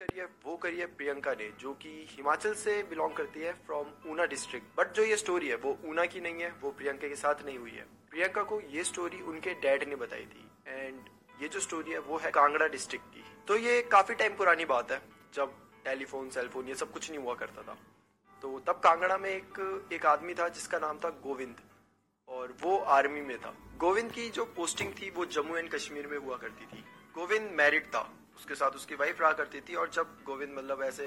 करिए, वो करिए प्रियंका ने जो कि हिमाचल से बिलोंग करती है फ्रॉम ऊना डिस्ट्रिक्ट बट जो ये स्टोरी है, वो ऊना की नहीं है, वो प्रियंका के साथ नहीं हुई है. प्रियंका को ये स्टोरी उनके डैड ने बताई थी. एंड ये जो स्टोरी है, वो है कांगड़ा डिस्ट्रिक्ट की. तो ये काफ़ी टाइम पुरानी बात है, जब टेलीफोन सेलफोन ये सब कुछ नहीं हुआ करता था. तो तब कांगड़ा में एक एक आदमी था जिसका नाम था गोविंद. और वो आर्मी में था. गोविंद की जो पोस्टिंग थी, वो जम्मू एंड कश्मीर में हुआ करती थी. गोविंद मैरिड था. उसके साथ उसकी वाइफ रहा करती थी और जब गोविंद मतलब ऐसे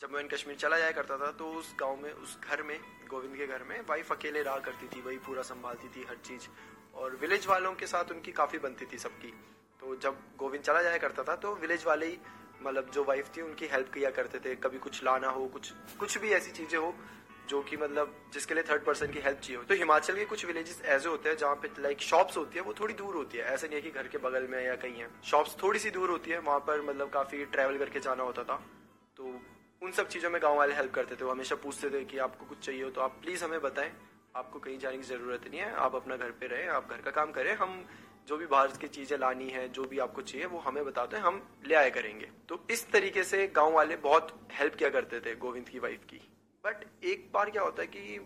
जम्मू एंड कश्मीर चला जाया करता था तो उस गाँव में, उस घर में, गोविंद के घर में वाइफ अकेले रहा करती थी, वही पूरा संभालती थी हर चीज़। और विलेज वालों के साथ उनकी काफ़ी बनती थी सबकी। तो जब गोविंद चला जाया करता था तो विलेज वाले ही मतलब जो वाइफ थी, उनकी हेल्प किया करते थे। कभी कुछ लाना हो, कुछ कुछ भी ऐसी चीज़ें हो जो कि मतलब जिसके लिए थर्ड पर्सन की हेल्प चाहिए हो। तो हिमाचल के कुछ विलेजेस ऐसे होते हैं जहाँ पे लाइक शॉप्स होती है, वो थोड़ी दूर होती है। ऐसे नहीं है कि घर के बगल में या कहीं है। शॉप्स थोड़ी सी दूर होती है, वहाँ पर मतलब काफ़ी ट्रेवल करके जाना होता था। तो उन सब चीज़ों में गाँव वाले हेल्प करते थे, वो हमेशा पूछते थे कि आपको कुछ चाहिए हो तो आप प्लीज़ हमें बताएँ। आपको कहीं जाने की ज़रूरत नहीं है, आप अपना घर पे रहे, आप घर का काम करें, हम जो भी बाहर की चीज़ें लानी है, जो भी आपको चाहिए, वो हमें बताते हैं, हम ले आया करेंगे। तो इस तरीके से गाँव वाले बहुत हेल्प किया करते थे गोविंद की वाइफ की। बट एक बार क्या होता है कि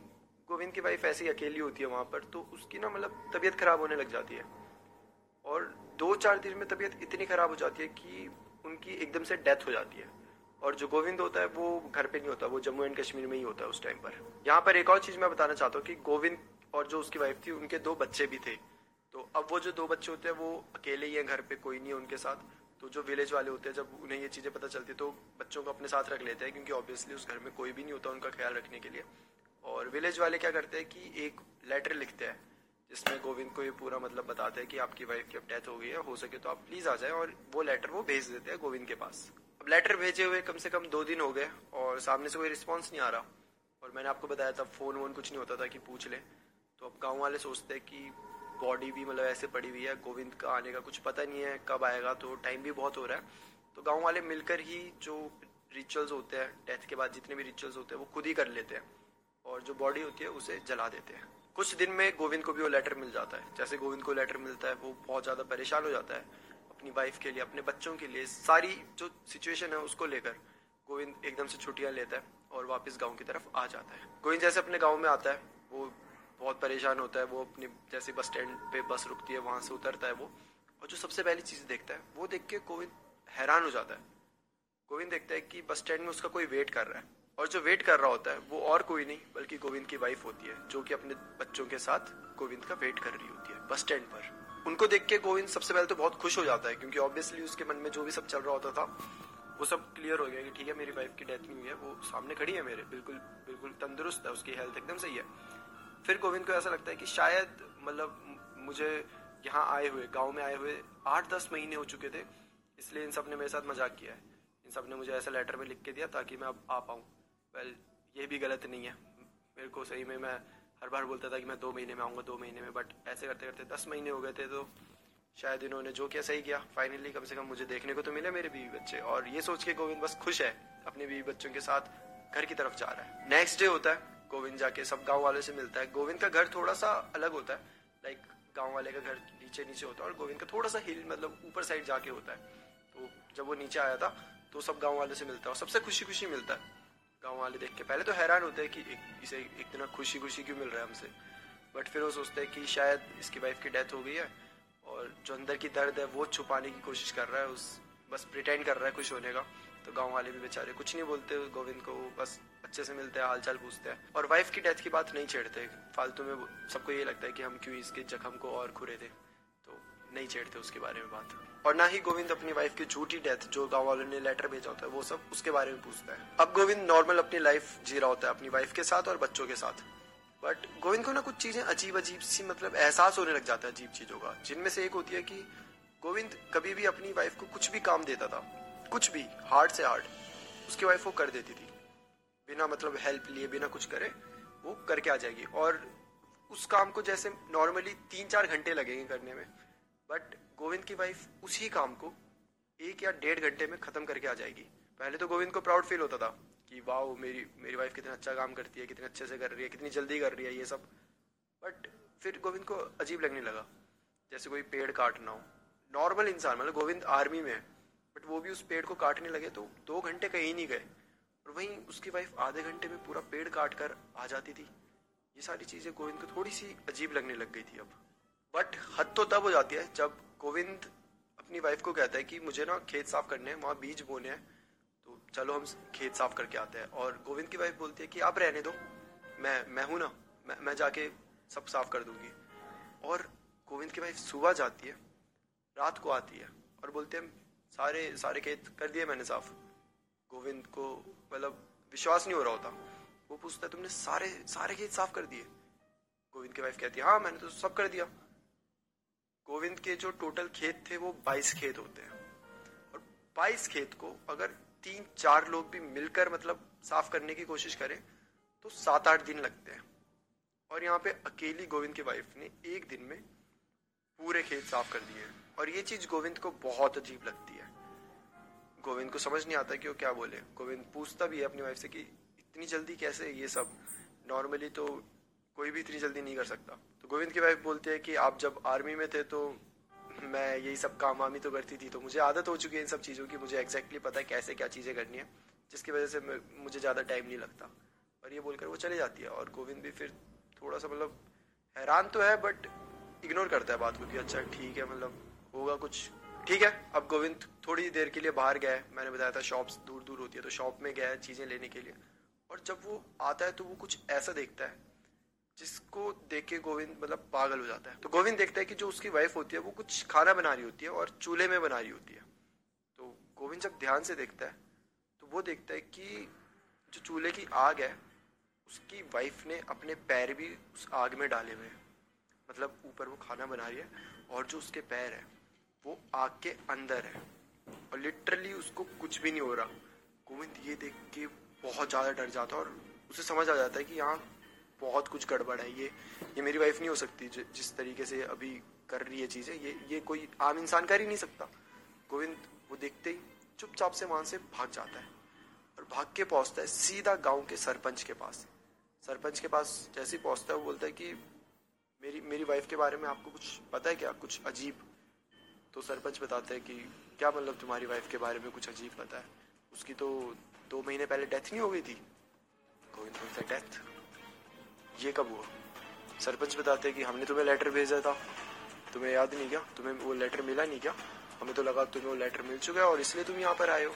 गोविंद की वाइफ ऐसी अकेली होती है वहाँ पर तो उसकी ना मतलब तबीयत खराब होने लग जाती है। और दो चार दिन में तबीयत इतनी खराब हो जाती है कि उनकी एकदम से डेथ हो जाती है। और जो गोविंद होता है, वो घर पे नहीं होता, वो जम्मू एंड कश्मीर में ही होता है उस टाइम पर। यहाँ पर एक और चीज़ मैं बताना चाहता हूँ कि गोविंद और जो उसकी वाइफ थी, उनके दो बच्चे भी थे। तो अब वो जो दो बच्चे होते हैं, वो अकेले ही हैं घर पे, कोई नहीं है उनके साथ। तो जो विलेज वाले होते हैं, जब उन्हें ये चीज़ें पता चलती है तो बच्चों को अपने साथ रख लेते हैं, क्योंकि ऑब्वियसली उस घर में कोई भी नहीं होता उनका ख्याल रखने के लिए। और विलेज वाले क्या करते हैं कि एक लेटर लिखते हैं, जिसमें गोविंद को ये पूरा मतलब बताते हैं कि आपकी वाइफ की अब डेथ हो गई है, हो सके तो आप प्लीज़ आ जाए, और वो लेटर वो भेज देते हैं गोविंद के पास। अब लेटर भेजे हुए कम से कम दो दिन हो गए, और सामने से कोई रिस्पॉन्स नहीं आ रहा। और मैंने आपको बताया था फ़ोन वोन कुछ नहीं होता था कि पूछ ले। तो अब गाँव वाले सोचते हैं कि बॉडी भी मतलब ऐसे पड़ी हुई है, गोविंद का आने का कुछ पता नहीं है, कब आएगा तो टाइम भी बहुत हो रहा है। तो गाँव वाले मिलकर ही जो रिचुअल्स होते हैं डेथ के बाद जितने भी रिचुअल्स होते हैं, वो खुद ही कर लेते हैं और जो बॉडी होती है, उसे जला देते हैं। कुछ दिन में गोविंद को भी वो लेटर मिल जाता है। जैसे गोविंद को लेटर मिलता है, वो बहुत ज़्यादा परेशान हो जाता है अपनी वाइफ के लिए, अपने बच्चों के लिए। सारी जो सिचुएशन है, उसको लेकर गोविंद एकदम से छुट्टियाँ लेता है और वापस गाँव की तरफ़ आ जाता है। गोविंद जैसे अपने गाँव में आता है बहुत परेशान होता है, वो अपनी जैसे बस स्टैंड पे बस रुकती है, वहाँ से उतरता है वो। और जो सबसे पहली चीज़ देखता है, वो देख के गोविंद हैरान हो जाता है। गोविंद देखता है कि बस स्टैंड में उसका कोई वेट कर रहा है। और जो वेट कर रहा होता है, वो और कोई नहीं, बल्कि गोविंद की वाइफ होती है, जो कि अपने बच्चों के साथ गोविंद का वेट कर रही होती है, बस स्टैंड पर। उनको देख के गोविंद सबसे पहले तो बहुत खुश हो जाता है, क्योंकि ऑब्वियसली उसके मन में जो भी सब चल रहा होता था, वो सब क्लियर हो गया कि ठीक है, मेरी वाइफ की डेथ नहीं हुई है, वो सामने खड़ी है मेरे। बिल्कुल बिल्कुल तंदुरुस्त है, उसकी हेल्थ एकदम सही है। फिर गोविंद को ऐसा लगता है कि शायद मतलब मुझे यहाँ आए हुए, गाँव में आए हुए आठ दस महीने हो चुके थे, इसलिए इन सबने मेरे साथ मज़ाक किया है। इन सबने मुझे ऐसा लेटर में लिख के दिया ताकि मैं अब आ पाऊँ। वेल ये भी गलत नहीं है। मेरे को सही में, मैं हर बार बोलता था कि मैं दो महीने में आऊँगा, दो महीने में बट ऐसे करते करते दस महीने हो गए थे तो शायद इन्होंने जो किया, सही किया। फाइनली कम से कम मुझे देखने को तो मिले मेरे बीवी बच्चे, और ये सोच के गोविंद बस खुश है, अपने बीवी बच्चों के साथ घर की तरफ़ जा रहा है। नेक्स्ट डे होता है। गोविंद जाके सब गाँव वाले से मिलता है। गोविंद का घर थोड़ा सा अलग होता है। लाइक गाँव वाले का घर नीचे नीचे होता है और गोविंद का थोड़ा सा हिल मतलब ऊपर साइड जाके होता है। तो जब वो नीचे आया था तो सब गाँव वाले से मिलता है और सबसे खुशी खुशी मिलता है। गाँव वाले देख के पहले तो हैरान होते हैं कि इसे इतना खुशी खुशी क्यों मिल रहा है हमसे? बट फिर वो सोचते हैं कि शायद इसकी वाइफ की डेथ हो गई है और जो अंदर की दर्द है, वो छुपाने की कोशिश कर रहा है, उस, बस प्रिटेंड कर रहा है खुश होने का। तो गाँव वाले भी बेचारे कुछ नहीं बोलते गोविंद को बस अच्छे से मिलते हैं, हालचाल पूछते हैं। और वाइफ की डेथ की बात नहीं छेड़ते। फालतू में सबको ये लगता है कि हम क्यों इसके जख्म को और खुरे थे। तो नहीं छेड़ते उसके बारे में बात। और ना ही गोविंद अपनी वाइफ की झूठी डेथ जो गाँव वालों ने लेटर भेजा होता है, वो सब उसके बारे में पूछता है। अब गोविंद नॉर्मल अपनी लाइफ जी रहा होता है, अपनी वाइफ के साथ और बच्चों के साथ। बट गोविंद को ना कुछ चीज़ें अजीब अजीब सी मतलब एहसास होने लग जाता है अजीब चीज़ों का, जिनमें से एक होती है कि गोविंद कभी भी अपनी वाइफ को कुछ भी काम देता था। कुछ भी हार्ड से हार्ड उसकी वाइफ वो कर देती थी। बिना मतलब हेल्प लिए, बिना कुछ करे, वो करके आ जाएगी। और उस काम को जैसे नॉर्मली तीन चार घंटे लगेंगे करने में बट गोविंद की वाइफ उसी काम को एक या डेढ़ घंटे में खत्म करके आ जाएगी। पहले तो गोविंद को प्राउड फील होता था कि वाह मेरी मेरी वाइफ कितना अच्छा काम करती है, कितने अच्छे से कर रही है, कितनी जल्दी कर रही है ये सब। बट फिर गोविंद को अजीब लगने लगा। जैसे कोई पेड़ काटना हो। नॉर्मल इंसान मतलब गोविंद आर्मी में है। बट वो भी उस पेड़ को काटने लगे तो दो घंटे कहीं नहीं गए। और वहीं उसकी वाइफ आधे घंटे में पूरा पेड़ काट कर आ जाती थी। ये सारी चीज़ें गोविंद को थोड़ी सी अजीब लगने लग गई थी अब। बट हद तो तब हो जाती है जब गोविंद अपनी वाइफ को कहता है कि मुझे ना खेत साफ़ करने हैं, वहाँ बीज बोने हैं तो चलो हम खेत साफ़ करके आते हैं। और गोविंद की वाइफ बोलती है कि आप रहने दो, मैं मैं हूँ ना, मैं मैं जाके सब साफ़ कर दूँगी। और गोविंद की वाइफ सुबह जाती है, रात को आती है और बोलते हैं सारे सारे खेत कर दिए मैंने साफ़। गोविंद को मतलब विश्वास नहीं हो रहा होता। वो पूछता है, तुमने सारे सारे खेत साफ़ कर दिए? गोविंद की वाइफ कहती है हाँ मैंने तो सब कर दिया। गोविंद के जो टोटल खेत थे, वो बाईस खेत होते हैं। और बाईस खेत को अगर तीन, चार लोग भी मिलकर मतलब साफ़ करने की कोशिश करें तो सात, आठ दिन लगते हैं। और यहाँ पे अकेली गोविंद की वाइफ ने एक दिन में पूरे खेत साफ़ कर दिए और ये चीज़ गोविंद को बहुत अजीब लगती है। गोविंद को समझ नहीं आता कि वो क्या बोले। गोविंद पूछता भी है अपनी वाइफ से कि, इतनी जल्दी कैसे ये सब? नॉर्मली तो कोई भी इतनी जल्दी नहीं कर सकता। तो गोविंद की वाइफ बोलती है कि, आप जब आर्मी में थे तो मैं यही सब काम वामी तो करती थी तो मुझे आदत हो चुकी है इन सब चीज़ों की। मुझे एग्जैक्टली पता है कैसे क्या चीज़ें करनी है, जिसकी वजह से मुझे ज़्यादा टाइम नहीं लगता। और ये बोलकर वो चले जाती है। और गोविंद भी फिर थोड़ा सा मतलब हैरान तो है बट इग्नोर करता है बात को कि अच्छा ठीक है मतलब होगा कुछ। ठीक है, अब गोविंद थोड़ी देर के लिए बाहर गया है। मैंने बताया था शॉप्स दूर दूर होती है तो शॉप में गया है चीज़ें लेने के लिए। और जब वो आता है तो वो कुछ ऐसा देखता है, जिसको देख के गोविंद मतलब पागल हो जाता है। तो गोविंद देखता है कि जो उसकी वाइफ होती है, वो कुछ खाना बना रही होती है और चूल्हे में बना रही होती है। तो गोविंद जब ध्यान से देखता है तो वो देखता है कि जो चूल्हे की आग है, उसकी वाइफ ने अपने पैर भी उस आग में डाले हुए हैं। मतलब ऊपर वो खाना बना रही है और जो उसके पैर है, वो आग के अंदर है। और लिटरली उसको कुछ भी नहीं हो रहा। गोविंद, ये देख के बहुत ज़्यादा डर जाता है और उसे समझ आ जाता है कि यहाँ बहुत कुछ गड़बड़ है। ये ये मेरी वाइफ नहीं हो सकती जिस तरीके से अभी कर रही है चीज़ें। ये ये कोई आम इंसान कर ही नहीं सकता। गोविंद, वो देखते ही चुपचाप से वहाँ से भाग जाता है और भाग के पहुँचता है सीधा गाँव के सरपंच के पास। सरपंच के पास जैसे ही पहुँचता है, वो बोलता है कि मेरी मेरी वाइफ के बारे में आपको कुछ पता है क्या? कुछ अजीब तो सरपंच बताते हैं कि क्या मतलब तुम्हारी वाइफ के बारे में कुछ अजीब पता है? उसकी तो दो महीने पहले डेथ नहीं हो गई थी? गोविंद बोलता डेथ ये कब हुआ? सरपंच बताते हैं कि हमने तुम्हें लेटर भेजा था। तुम्हें याद नहीं क्या? तुम्हें वो लेटर मिला नहीं क्या? हमें तो लगा तुम्हें वो लेटर मिल चुका है और इसलिए तुम यहाँ पर आए हो।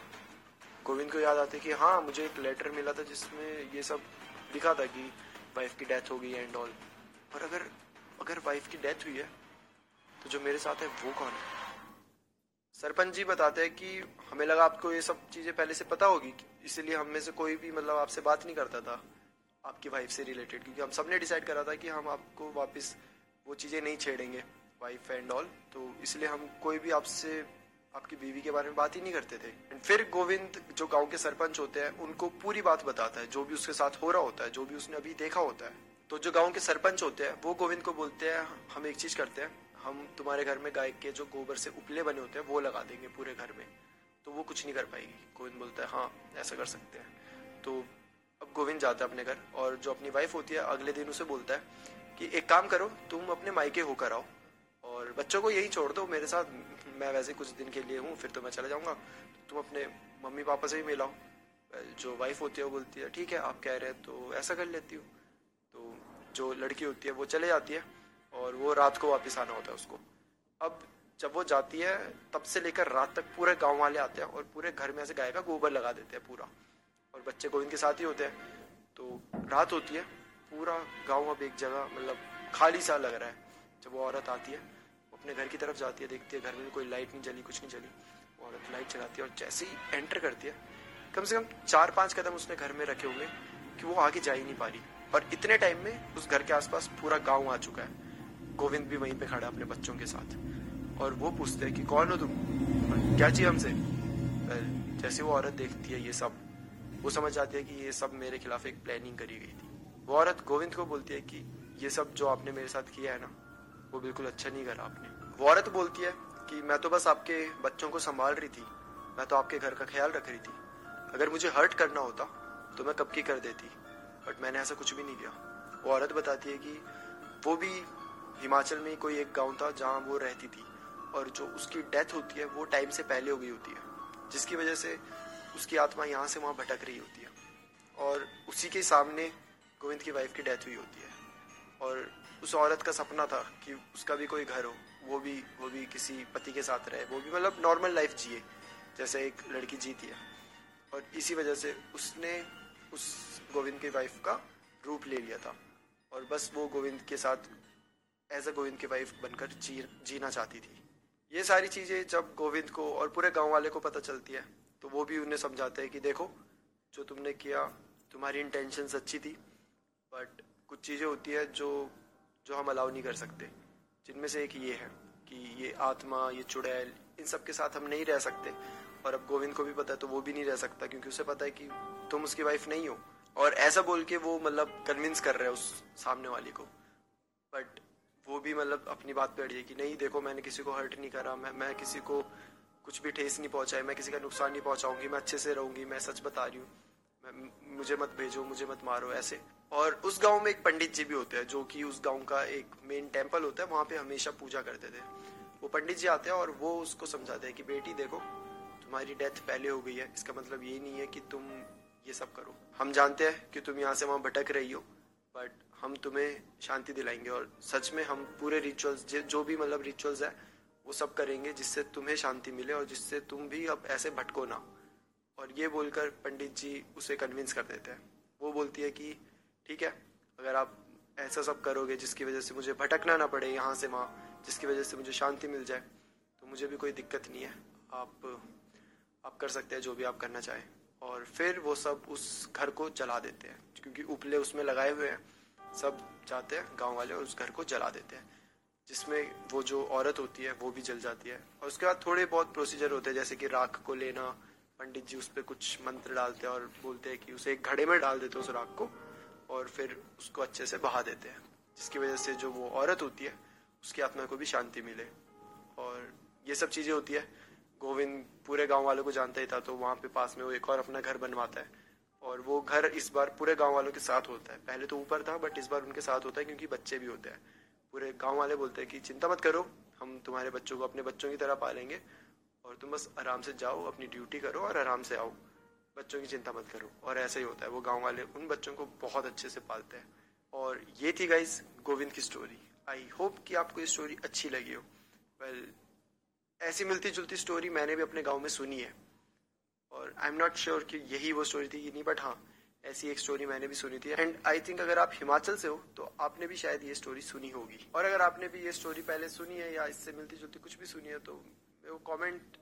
गोविंद को याद आते कि हाँ मुझे एक लेटर मिला था जिसमें ये सब लिखा था कि वाइफ की डेथ हो गई एंड ऑल पर अगर अगर वाइफ की डेथ हुई है तो जो मेरे साथ है, वो कौन है? सरपंच जी बताते हैं कि हमें लगा आपको ये सब चीज़ें पहले से पता होगी इसीलिए हम में से कोई भी मतलब आपसे बात नहीं करता था, आपकी वाइफ से रिलेटेड क्योंकि हम सबने डिसाइड करा था कि हम आपको वापस वो चीज़ें नहीं छेड़ेंगे वाइफ एंड ऑल तो इसलिए हम कोई भी आपसे, आपकी बीवी के बारे में बात ही नहीं करते थे। एंड फिर गोविंद, जो गाँव के सरपंच होते हैं, उनको पूरी बात बताता है, जो भी उसके साथ हो रहा होता है, जो भी उसने अभी देखा होता है। तो जो गाँव के सरपंच होते हैं, वो गोविंद को बोलते हैं, हम एक चीज़ करते हैं, हम तुम्हारे घर में गाय के जो गोबर से उपले बने होते हैं, वो लगा देंगे पूरे घर में। तो वो कुछ नहीं कर पाएगी। गोविंद बोलता है हाँ ऐसा कर सकते हैं। तो अब गोविंद जाता है अपने घर और जो अपनी वाइफ होती है, अगले दिन उसे बोलता है कि, एक काम करो, तुम अपने मायके होकर आओ और बच्चों को यही छोड़ दो, मेरे साथ, मैं वैसे कुछ दिन के लिए हूँ, फिर तो मैं चला जाऊँगा। तुम अपने मम्मी पापा से भी मिलाओ। जो वाइफ होती है, वो बोलती है, ठीक है, आप कह रहे हैं तो ऐसा कर लेती हूँ। जो लड़की होती है, वो चले जाती है और वो रात को वापस आना होता है उसको। अब जब वो जाती है, तब से लेकर रात तक पूरे गाँव वाले आते हैं और पूरे घर में ऐसे गाय का गोबर लगा देते हैं पूरा। और बच्चे गोविंद के साथ ही होते हैं। तो रात होती है, पूरा गाँव अब एक जगह मतलब खाली सा लग रहा है। जब वो औरत आती है अपने घर की तरफ़ जाती है, देखती है घर में कोई लाइट नहीं जली, कुछ नहीं जली। वो औरत लाइट चलाती है और जैसे ही एंटर करती है, कम से कम चार पाँच कदम उसने घर में रखे होंगे कि वो आगे जा ही नहीं पा रही। और इतने टाइम में उस घर के आसपास पूरा गाँव आ चुका है। गोविंद भी वहीं पे खड़ा अपने बच्चों के साथ। और वो पूछते हैं कि कौन हो तुम? क्या चाहिए हमसे? जैसे वो औरत देखती है ये सब, वो समझ जाती है कि ये सब मेरे खिलाफ एक प्लानिंग करी गई थी। वो औरत गोविंद को बोलती है कि ये सब जो आपने मेरे साथ किया है ना, वो बिल्कुल अच्छा नहीं करा आपने। वो औरत बोलती है कि मैं तो बस आपके बच्चों को संभाल रही थी, मैं तो आपके घर का ख्याल रख रही थी। अगर मुझे हर्ट करना होता तो मैं कब की कर देती? बट मैंने ऐसा कुछ भी नहीं किया। वो औरत बताती है कि वो भी हिमाचल में कोई एक गाँव था जहाँ वो रहती थी। और जो उसकी डेथ होती है, वो टाइम से पहले हो गई होती है। जिसकी वजह से उसकी आत्मा यहाँ से वहाँ भटक रही होती है। और उसी के सामने गोविंद की वाइफ की डेथ हुई होती है। और उस औरत का सपना था कि उसका भी कोई घर हो, वो भी वो भी किसी पति के साथ रहे। वो भी मतलब नॉर्मल लाइफ जिए, जैसे एक लड़की जीती है। और इसी वजह से उसने उस गोविंद की वाइफ का रूप ले लिया था। और बस वो गोविंद के साथ एज अ गोविंद की वाइफ बनकर जी, जीना चाहती थी। ये सारी चीज़ें जब गोविंद को और पूरे गाँव वाले को पता चलती है तो वो भी उन्हें समझाते हैं कि देखो, जो तुमने किया, तुम्हारी इंटेंशंस अच्छी थी बट कुछ चीज़ें होती है जो जो हम अलाउ नहीं कर सकते। जिनमें से एक ये है कि ये आत्मा, ये चुड़ैल, इन सब के साथ हम नहीं रह सकते। और अब गोविंद को भी पता है तो वो भी नहीं रह सकता, क्योंकि उसे पता है कि तुम उसकी वाइफ नहीं हो। और ऐसा बोल के वो मतलब कन्विंस कर रहे हैं उस सामने वाले को। बट वो भी मतलब अपनी बात पे अड़ी है कि नहीं, देखो मैंने किसी को हर्ट नहीं करा, मैं मैं किसी को कुछ भी ठेस नहीं पहुंचाई, मैं किसी का नुकसान नहीं पहुंचाऊँगी, मैं अच्छे से रहूँगी, मैं सच बता रही हूँ। मुझे मत भेजो, मुझे मत मारो, ऐसे। और उस गाँव में एक पंडित जी भी होते हैं, जो कि उस गाँव का एक मेन टेंपल होता है, वहाँ पे हमेशा पूजा करते थे। वो पंडित जी आते हैं और वो उसको समझाते हैं कि, बेटी देखो, तुम्हारी डेथ पहले हो गई है, इसका मतलब ये नहीं है कि तुम ये सब करो। हम जानते हैं कि तुम यहाँ से वहाँ भटक रही हो बट हम तुम्हें शांति दिलाएँगे और सच में हम पूरे रिचुअल्स जो भी मतलब रिचुअल्स है, वो सब करेंगे जिससे तुम्हें शांति मिले और जिससे तुम भी अब ऐसे भटको ना और ये बोलकर पंडित जी उसे कन्विंस कर देते हैं। वो बोलती है कि, ठीक है, अगर आप ऐसा सब करोगे जिसकी वजह से मुझे भटकना ना पड़े यहाँ से वहाँ, जिसकी वजह से मुझे शांति मिल जाए तो मुझे भी कोई दिक्कत नहीं है। आप आप कर सकते हैं जो भी आप करना चाहें। और फिर वो सब उस घर को जला देते हैं। क्योंकि उपले उसमें लगाए हुए हैं, सब जाते हैं, गाँव वाले और उस घर को जला देते हैं। जिसमें वो जो औरत होती है, वो भी जल जाती है। और उसके बाद थोड़े बहुत प्रोसीजर होते हैं, जैसे कि राख को लेना, पंडित जी उस पर कुछ मंत्र डालते हैं और बोलते हैं कि उसे एक घड़े में डाल देते हैं उस राख को और फिर उसको अच्छे से बहा देते हैं। जिसकी वजह से जो वो औरत होती है, उसकी आत्मा को भी शांति मिले। और ये सब चीज़ें होती है। गोविंद पूरे गाँव वालों को जानता ही था तो वहाँ पे पास में वो एक और अपना घर बनवाता है। और वो घर इस बार पूरे गाँव वालों के साथ होता है। पहले तो ऊपर था बट इस बार उनके साथ होता है क्योंकि बच्चे भी होते हैं। पूरे गाँव वाले बोलते हैं कि चिंता मत करो हम तुम्हारे बच्चों को अपने बच्चों की तरह पालेंगे और तुम बस आराम से जाओ अपनी ड्यूटी करो और आराम से आओ। बच्चों की चिंता मत करो। और ऐसा ही होता है वो गाँव वाले उन बच्चों को बहुत अच्छे से पालते हैं। और ये थी गाइज़ गोविंद की स्टोरी आई होप कि आपको ये स्टोरी अच्छी लगी हो। वेल well, ऐसी मिलती जुलती स्टोरी मैंने भी अपने गाँव में सुनी है। और आई एम नॉट श्योर कि यही वो स्टोरी थी कि नहीं बट हाँ ऐसी एक स्टोरी मैंने भी सुनी थी। एंड आई थिंक अगर आप हिमाचल से हो तो आपने भी शायद ये स्टोरी सुनी होगी। और अगर आपने भी ये स्टोरी पहले सुनी है या इससे मिलती जुलती कुछ भी सुनी है तो वो कमेंट